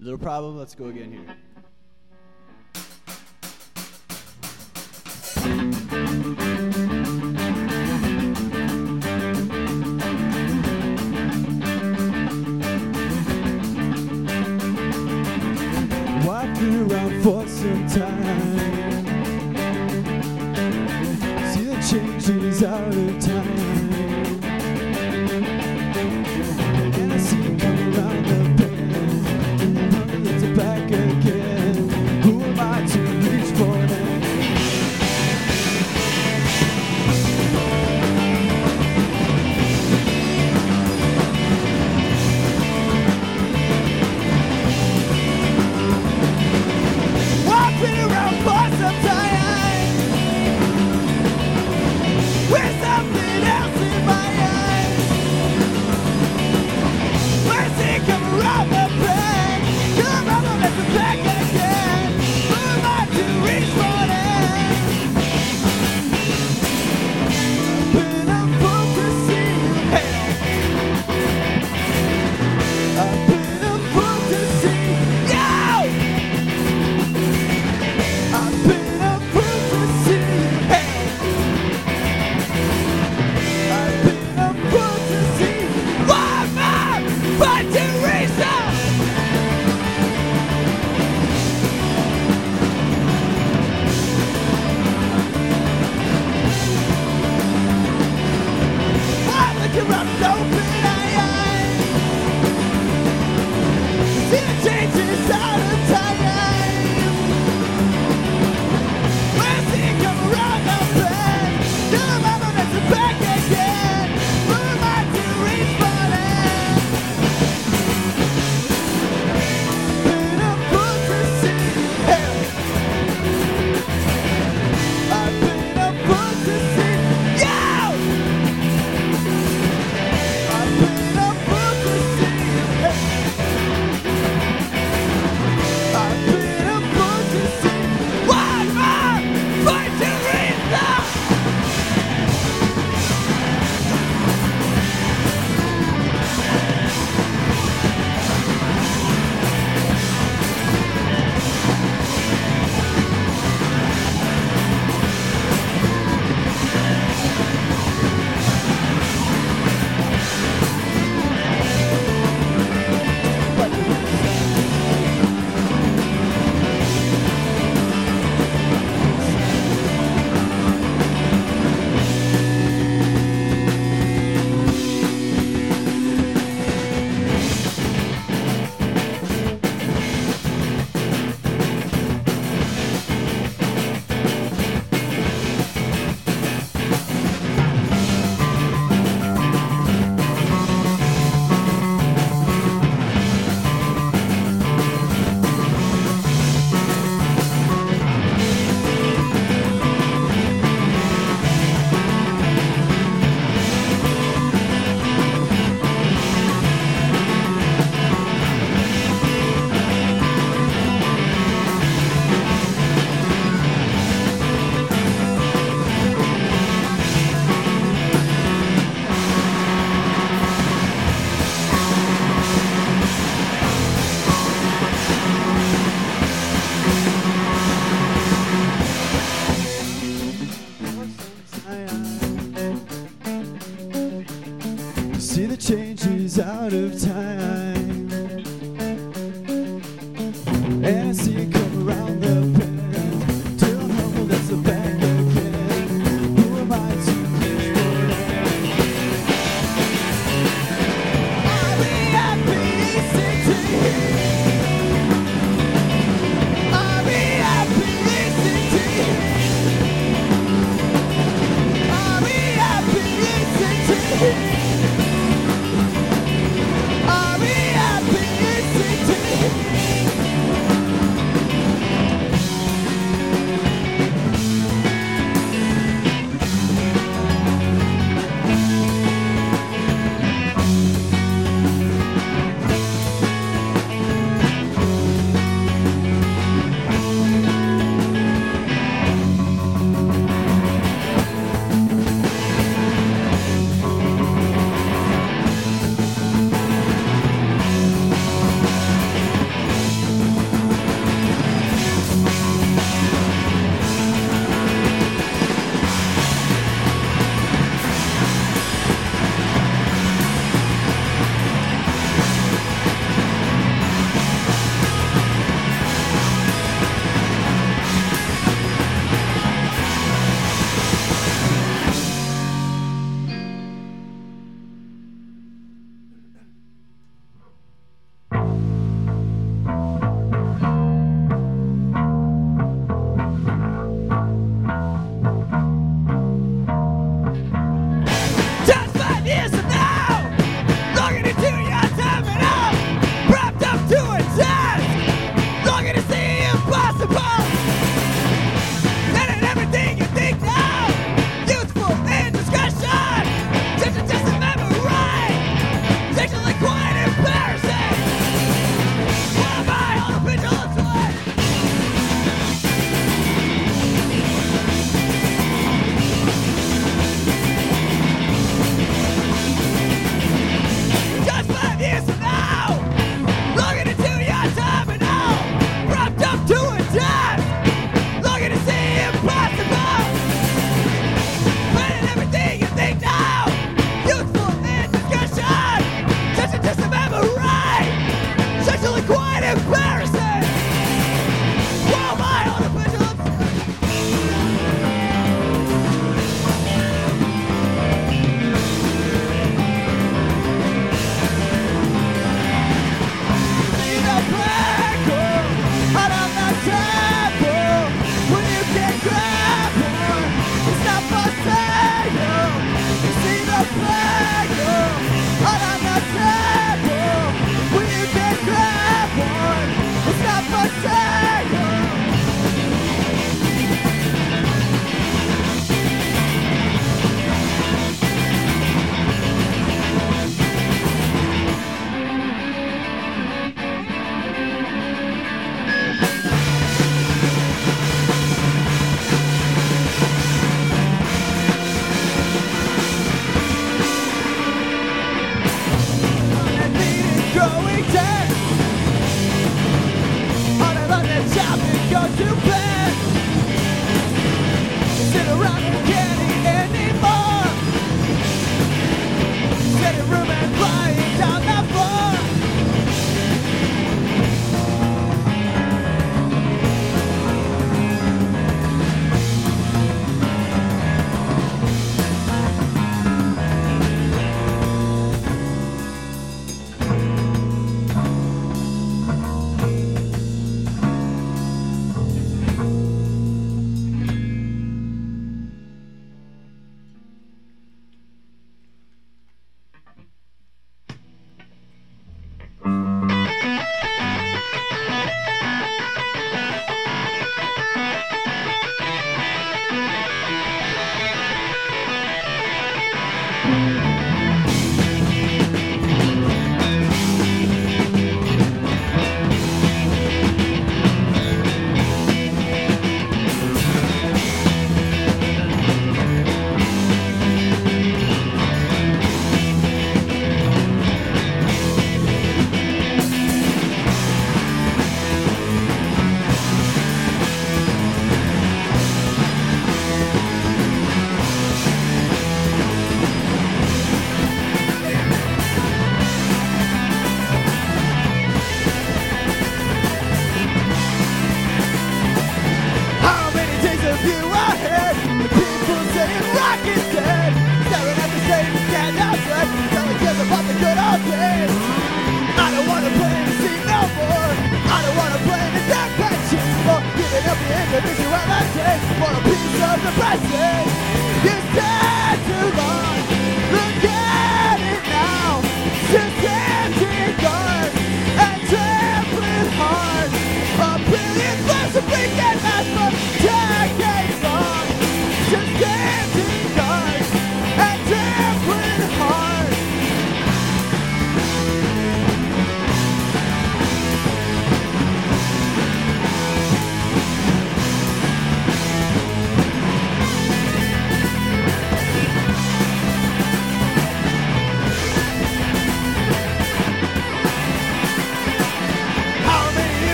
Little problem. Let's go again here.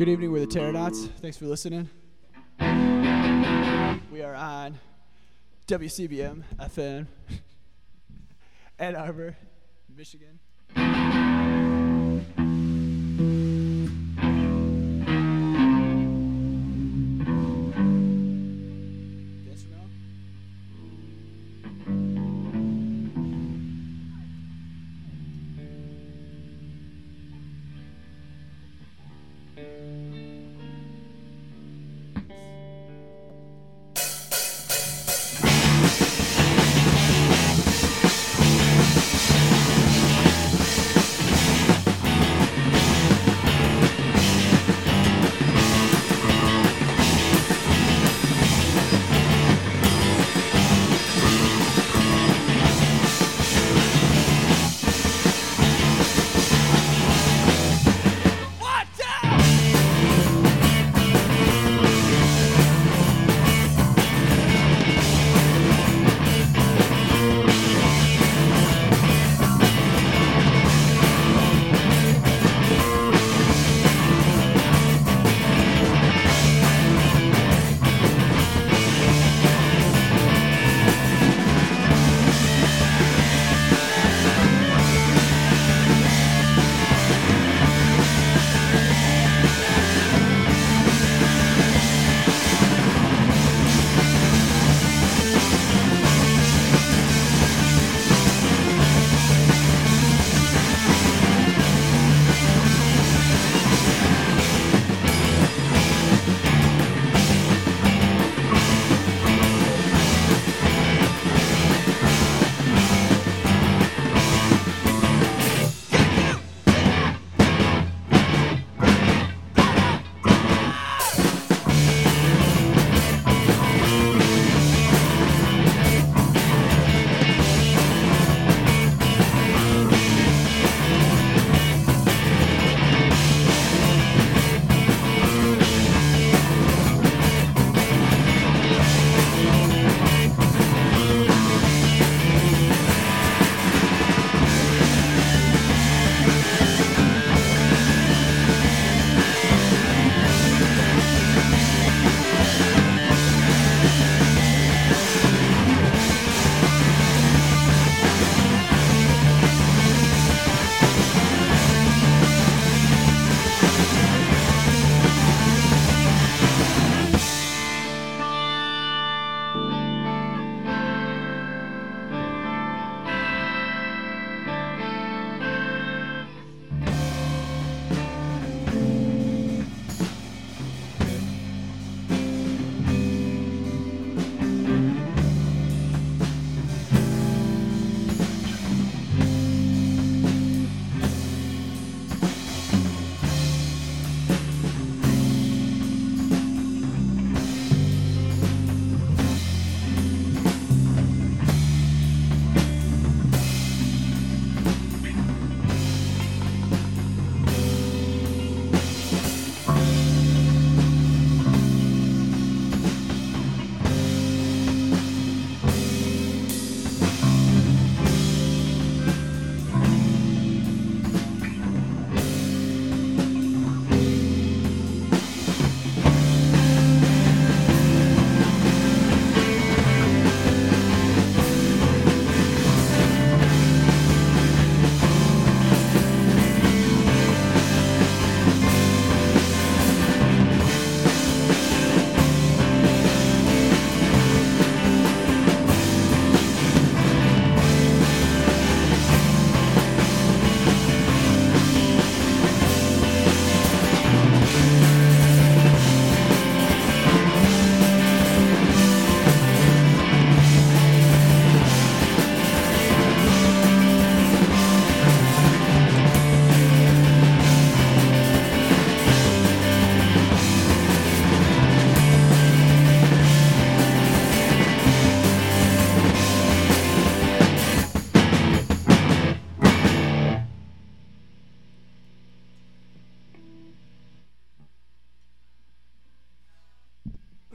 Good evening, we're the Terranauts. Thanks for listening. We are on WCBN FM, Ann Arbor, Michigan.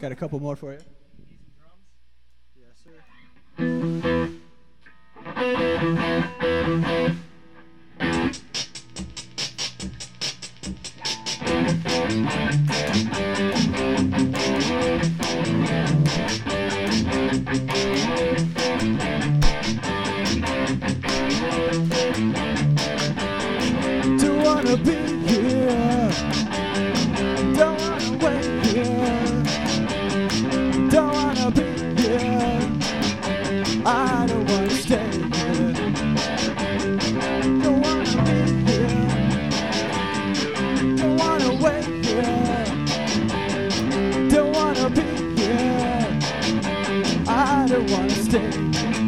Got a couple more for you. to one.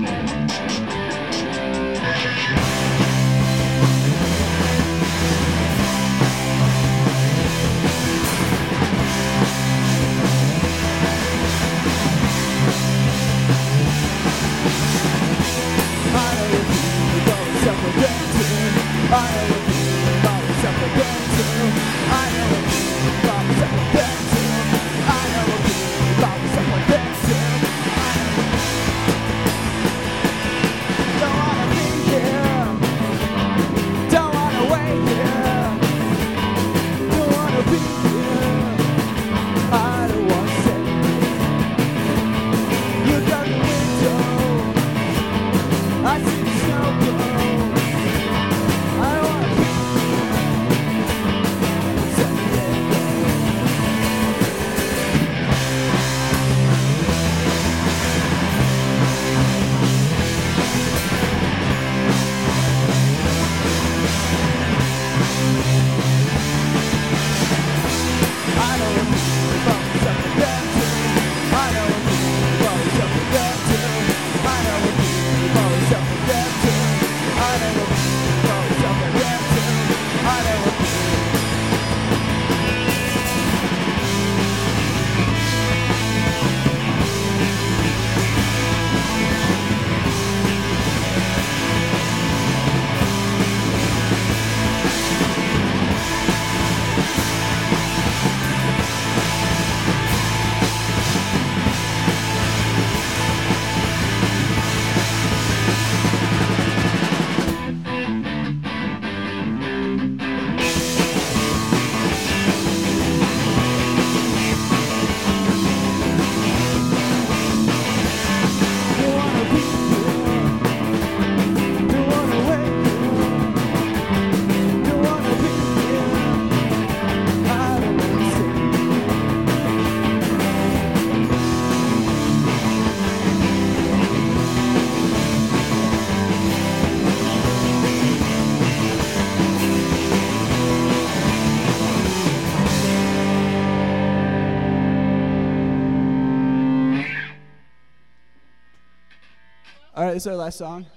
is our last song.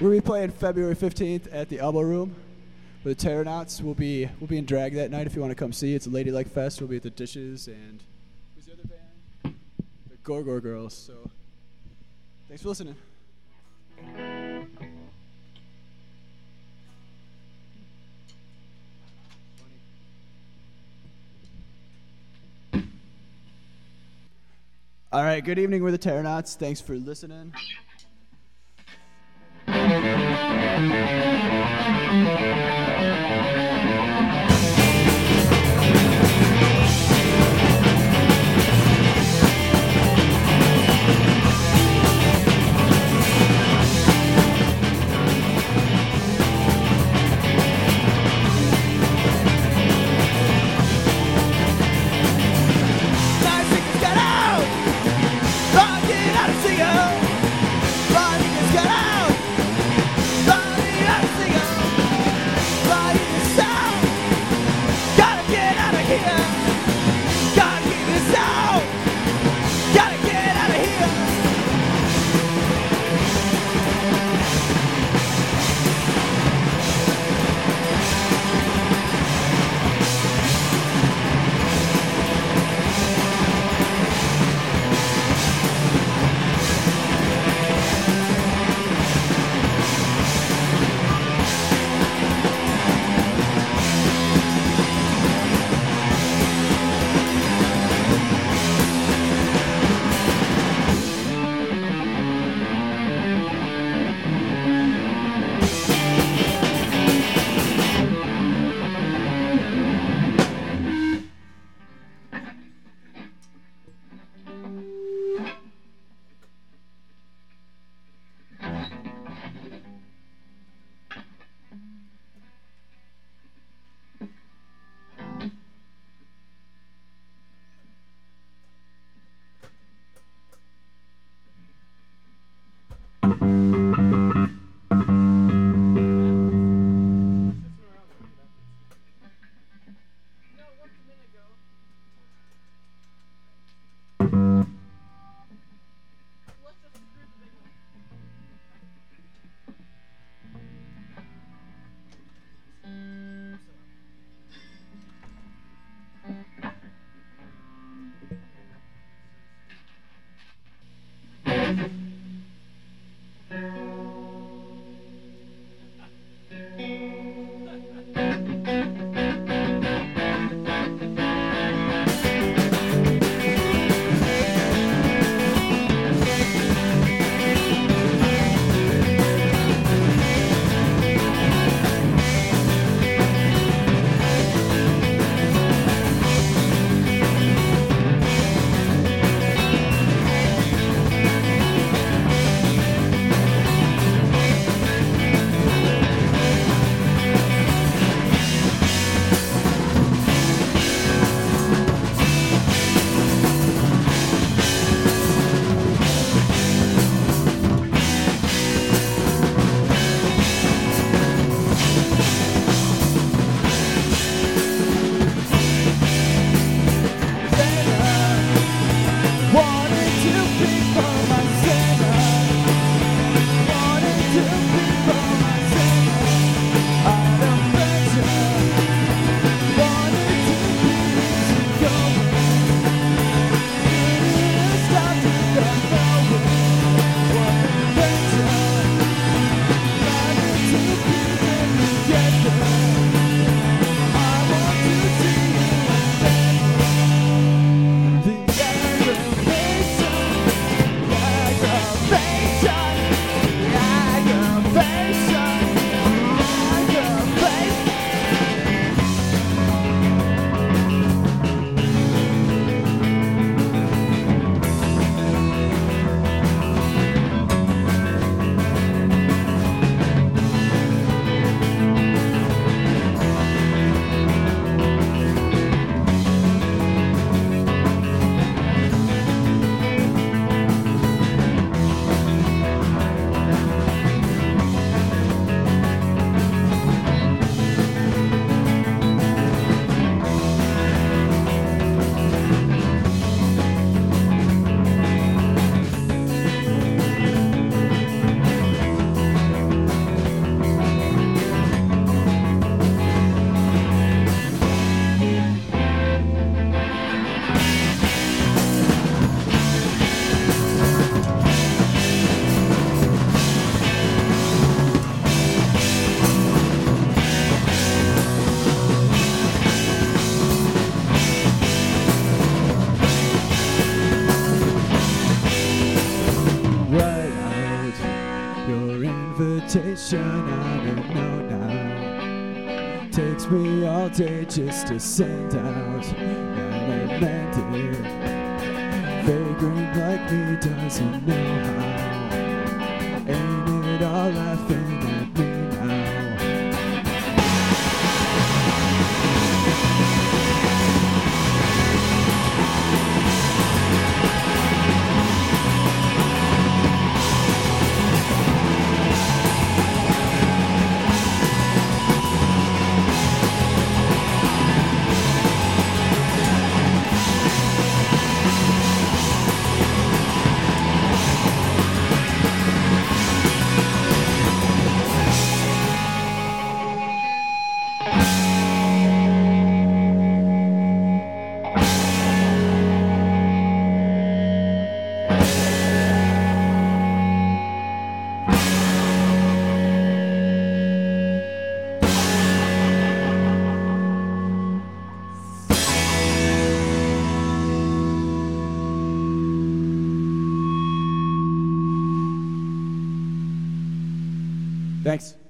We'll be playing February 15th at the Elbow Room. With the Terranauts, we'll be we'll be in drag that night. If you want to come see, it's a Ladylike Fest. We'll be at the Dishes and who's the other band? The Gorgor Girls. So, thanks for listening. All right, good evening. We're the Terranauts. Thanks for listening. Day just to send out that I it. Vagrant like me doesn't know Thanks.